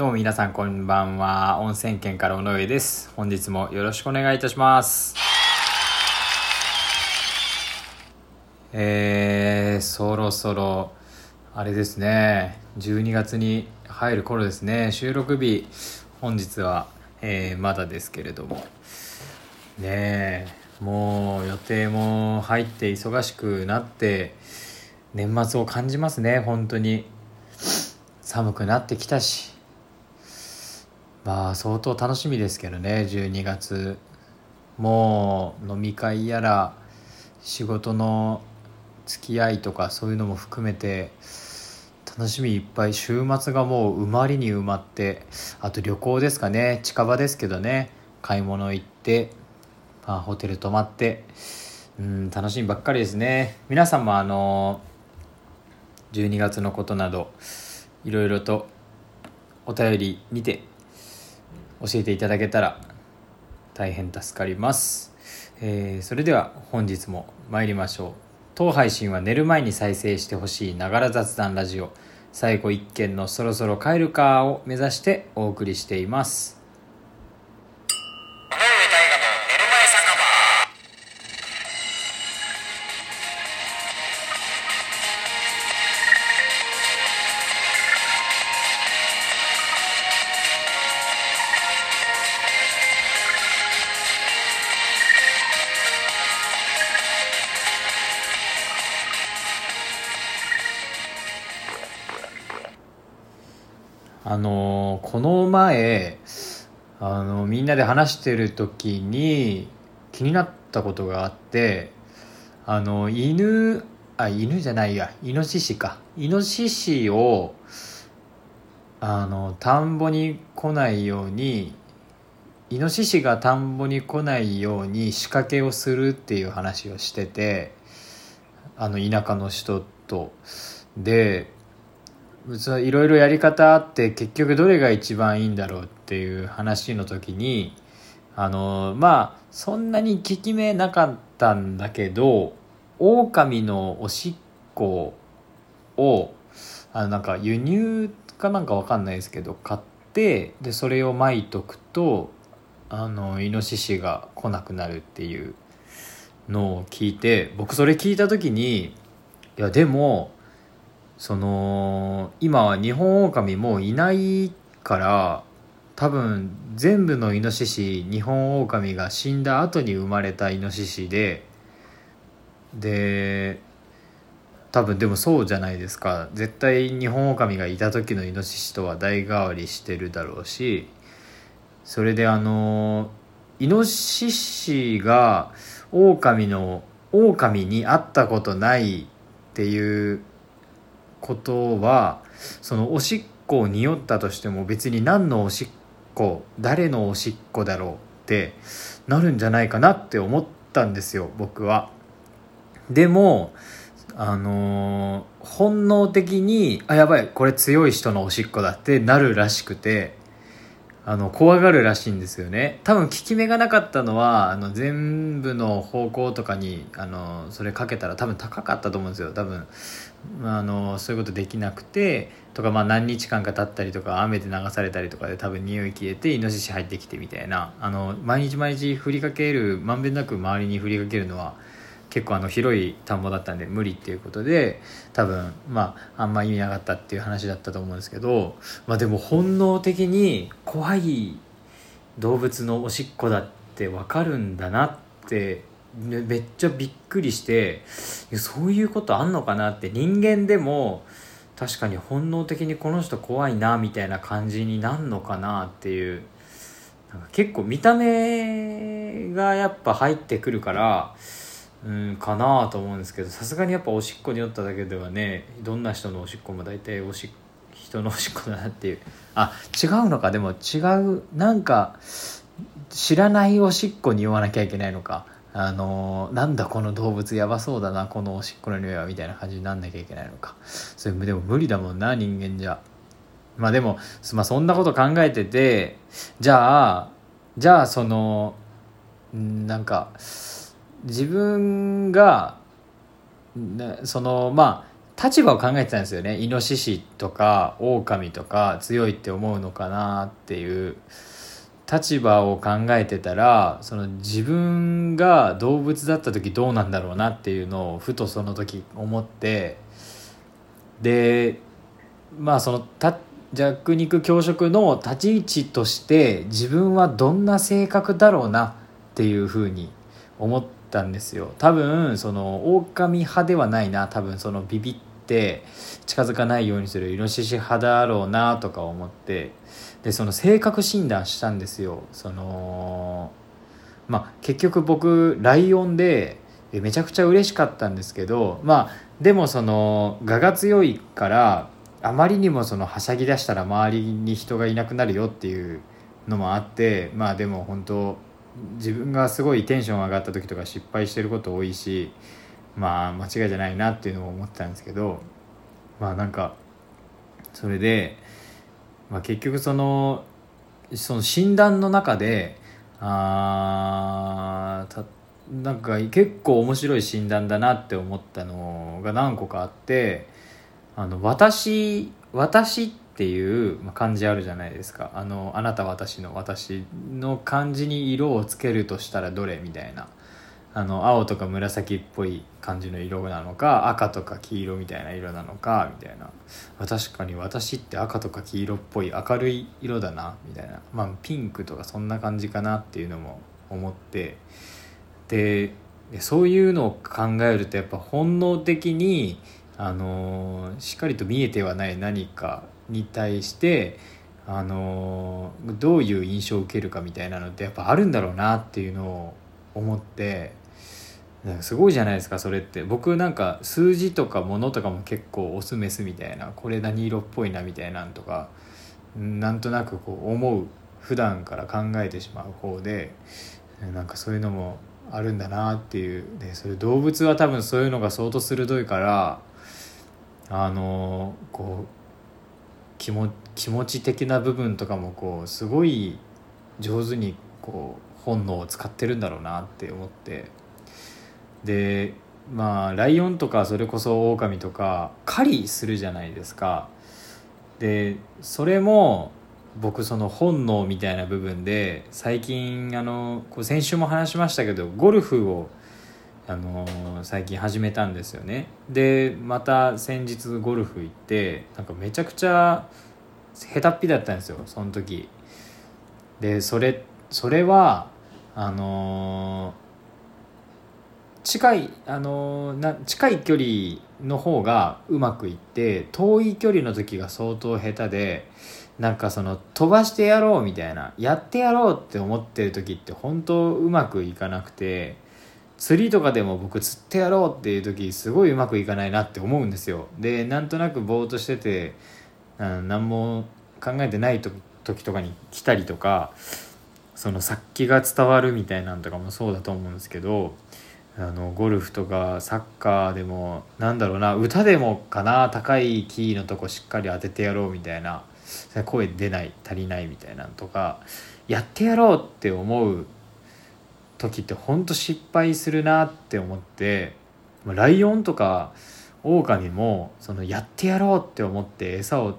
どうも皆さんこんばんは。温泉県から尾上です。本日もよろしくお願いいたします。えー、そろそろ、あれですね、12月に入る頃ですね、収録日、本日は、えーまだですけれども、ねえ、もう予定も入って忙しくなって、年末を感じますね、本当に。寒くなってきたし、まあ相当楽しみですけどね12月。もう飲み会やら仕事の付き合いとかそういうのも含めて楽しみいっぱい。週末がもう埋まりに埋まってあと旅行ですかね近場ですけどね買い物行って、まあ、ホテル泊まってうん楽しみばっかりですね。皆さんもあの12月のことなどいろいろとお便りにて教えていただけたら大変助かります、えーそれでは本日も参りましょう。当配信は寝る前に再生してほしいながら雑談ラジオ。最後一件のそろそろ帰るかを目指してお送りしています。あのこの前あのみんなで話してる時に気になったことがあってあの犬あ犬じゃないやイノシシか。イノシシをあの田んぼに来ないようにイノシシが田んぼに来ないように仕掛けをするっていう話をしててあの田舎の人と。でいろいろやり方あって結局どれが一番いいんだろうっていう話の時にあのまあそんなに効き目なかったんだけど狼のおしっこをあのなんか輸入かなんかわかんないですけど買ってでそれをまいとくとあのイノシシが来なくなるっていうのを聞いて僕それ聞いた時にいやでもその今は日本狼もういないから多分全部のイノシシ日本狼が死んだ後に生まれたイノシシでで多分でもそうじゃないですか。絶対日本狼がいた時のイノシシとは代替わりしてるだろうしそれであのイノシシが狼の狼に会ったことないっていうことはそのおしっこを匂ったとしても別に何のおしっこ誰のおしっこだろうってなるんじゃないかなって思ったんですよ僕は。でもあのー本能的にあやばいこれ強い人のおしっこだってなるらしくてあの怖がるらしいんですよね。多分効き目がなかったのはあの全部の方向とかにあのそれかけたら多分高かったと思うんですよ。多分ああのそういうことできなくてとか、まあ、何日間か経ったりとか雨で流されたりとかで多分匂い消えてイノシシ入ってきてみたいなあの毎日毎日振りかけるまんべんなく周りに振りかけるのは結構あの広い田んぼだったんで無理っていうことで多分まああんま意味なかったっていう話だったと思うんですけど、まあ、でも本能的に怖い動物のおしっこだって分かるんだなってめっちゃびっくりしてそういうことあんのかなって。人間でも確かに本能的にこの人怖いなみたいな感じになんのかなっていう。なんか結構見た目がやっぱ入ってくるからうんかなと思うんですけどさすがにやっぱおしっこに酔っただけではねどんな人のおしっこも大体おしっ人のおしっこだなっていう。あ違うのか。でも違うなんか知らないおしっこに酔わなきゃいけないのか。あのーなんだこの動物やばそうだな。このおしっこの匂いはみたいな感じになんなきゃいけないのか。それでも無理だもんな人間じゃ。まあでも、まあ、そんなこと考えててじゃあじゃあそのんなんか自分がそのまあ立場を考えてたんですよね。イノシシとか狼とか強いって思うのかなっていう。立場を考えてたらその自分が動物だった時どうなんだろうなっていうのをふとその時思ってでまあそのた弱肉強食の立ち位置として自分はどんな性格だろうなっていうふうに思ったんですよ。多分その狼派ではないな。多分そのビビって近づかないようにするイノシシ派だろうなとか思ってでその性格診断したんですよ。そのまあ結局僕ライオンでめちゃくちゃ嬉しかったんですけどまあでもその我が強いからあまりにもそのはしゃぎ出したら周りに人がいなくなるよっていうのもあってまあでも本当自分がすごいテンション上がった時とか失敗してること多いしまあ間違いじゃないなっていうのを思ってたんですけどまあなんかそれで、まあ、結局そのその診断の中であたなんか結構面白い診断だなって思ったのが何個かあってあの私私っていう漢字あるじゃないですか。あのあなた私の私の漢字に色をつけるとしたらどれみたいな。あの青とか紫っぽい感じの色なのか赤とか黄色みたいな色なのかみたいな。確かに私って赤とか黄色っぽい明るい色だなみたいな。まあピンクとかそんな感じかなっていうのも思って。でそういうのを考えるとやっぱ本能的にあのしっかりと見えてはない何かに対してあのどういう印象を受けるかみたいなのってやっぱあるんだろうなっていうのを思って。すごいじゃないですかそれって。僕なんか数字とか物とかも結構オスメスみたいなこれ何色っぽいなみたいなんとかなんとなくこう思う普段から考えてしまう方でなんかそういうのもあるんだなっていう。でそれ動物は多分そういうのが相当鋭いからあのこう気も気持ち的な部分とかもこうすごい上手にこう本能を使ってるんだろうなって思って。でまあライオンとかそれこそオオカミとか狩りするじゃないですか。でそれも僕その本能みたいな部分で最近あのこう先週も話しましたけどゴルフをあの最近始めたんですよね。でまた先日ゴルフ行ってなんかめちゃくちゃ下手っぴだったんですよその時。でそれそれはあの近いあのな近い距離の方がうまくいって遠い距離の時が相当下手でなんかその飛ばしてやろうみたいなやってやろうって思ってる時って本当うまくいかなくて釣りとかでも僕釣ってやろうっていう時すごいうまくいかないなって思うんですよ。でなんとなくぼーっとしてて、何も考えてない時とかに来たりとかその殺気が伝わるみたいなんとかもそうだと思うんですけどあのゴルフとかサッカーでもなんだろうな歌でもかな高いキーのとこしっかり当ててやろうみたいな声出ない足りないみたいなのとかやってやろうって思う時ってほんと失敗するなって思ってライオンとかオオカミもそのやってやろうって思って餌を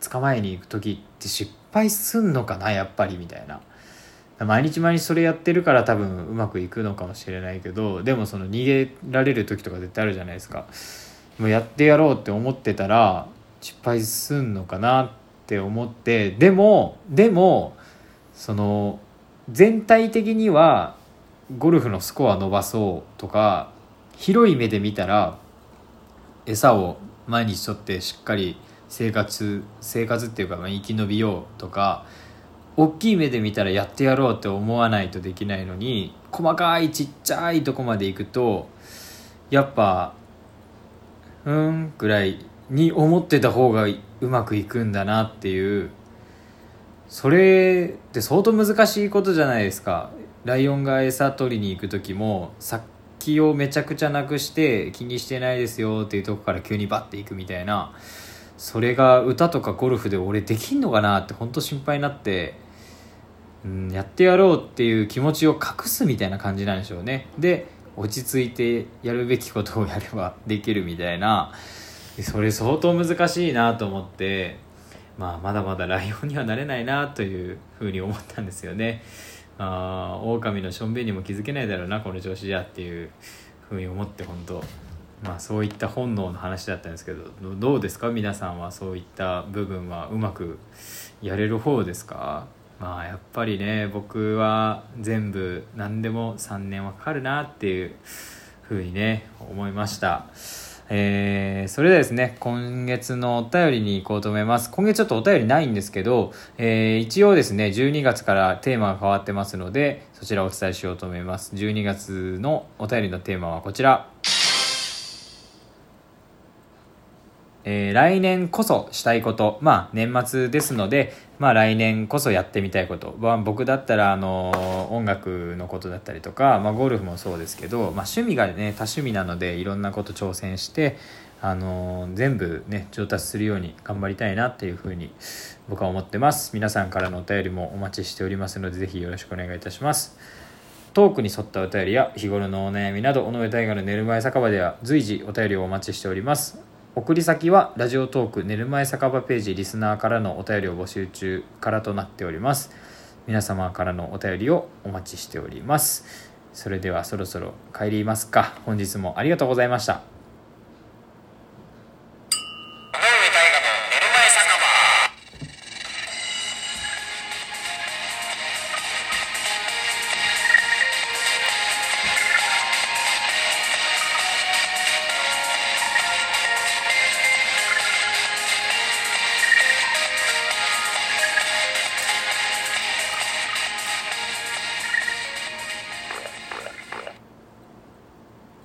捕まえに行く時って失敗すんのかなやっぱりみたいな。毎日毎日それやってるから多分うまくいくのかもしれないけどでもその逃げられる時とか絶対あるじゃないですか。もうやってやろうって思ってたら失敗すんのかなって思ってでもでもその全体的にはゴルフのスコア伸ばそうとか広い目で見たら餌を毎日とってしっかり生活生活っていうか生き延びようとか大きい目で見たらやってやろうって思わないとできないのに細かいちっちゃいとこまで行くとやっぱうんぐらいに思ってた方がうまくいくんだなっていうそれって相当難しいことじゃないですか。ライオンが餌取りに行く時も殺気をめちゃくちゃなくして気にしてないですよっていうとこから急にバッていくみたいなそれが歌とかゴルフで俺できんのかなって本当心配になって、うん、やってやろうっていう気持ちを隠すみたいな感じなんでしょうね。で落ち着いてやるべきことをやればできるみたいな。それ相当難しいなと思ってまあまだまだライオンにはなれないなというふうに思ったんですよね。ああ狼のしょんべんにも気づけないだろうなこの調子じゃっていうふうに思って本当。まあそういった本能の話だったんですけどどうですか？皆さんはそういった部分はうまくやれる方ですか？まあやっぱりね僕は全部何でも3年はかかるなっていうふうにね思いました。えーそれではですね、今月のお便りに行こうと思います。今月ちょっとお便りないんですけど、えー一応ですね、12月からテーマが変わってますので、そちらをお伝えしようと思います。12月のお便りのテーマはこちら。えー来年こそしたいこと、まあ年末ですので、まあ来年こそやってみたいこと、まあ、僕だったらあの音楽のことだったりとか、まあゴルフもそうですけど、まあ趣味がね、多趣味なのでいろんなこと挑戦して、あの全部ね、上達するように頑張りたいなっていうふうに僕は思ってます。皆さんからのお便りもお待ちしておりますので、ぜひよろしくお願いいたします。トークに沿ったお便りや日頃のお悩みなど尾上大河の寝る前酒場では随時お便りをお待ちしております送り先はラジオトーク寝る前酒場ページリスナーからのお便りを募集中からとなっております。皆様からのお便りをお待ちしております。それではそろそろ帰りますか。本日もありがとうございました。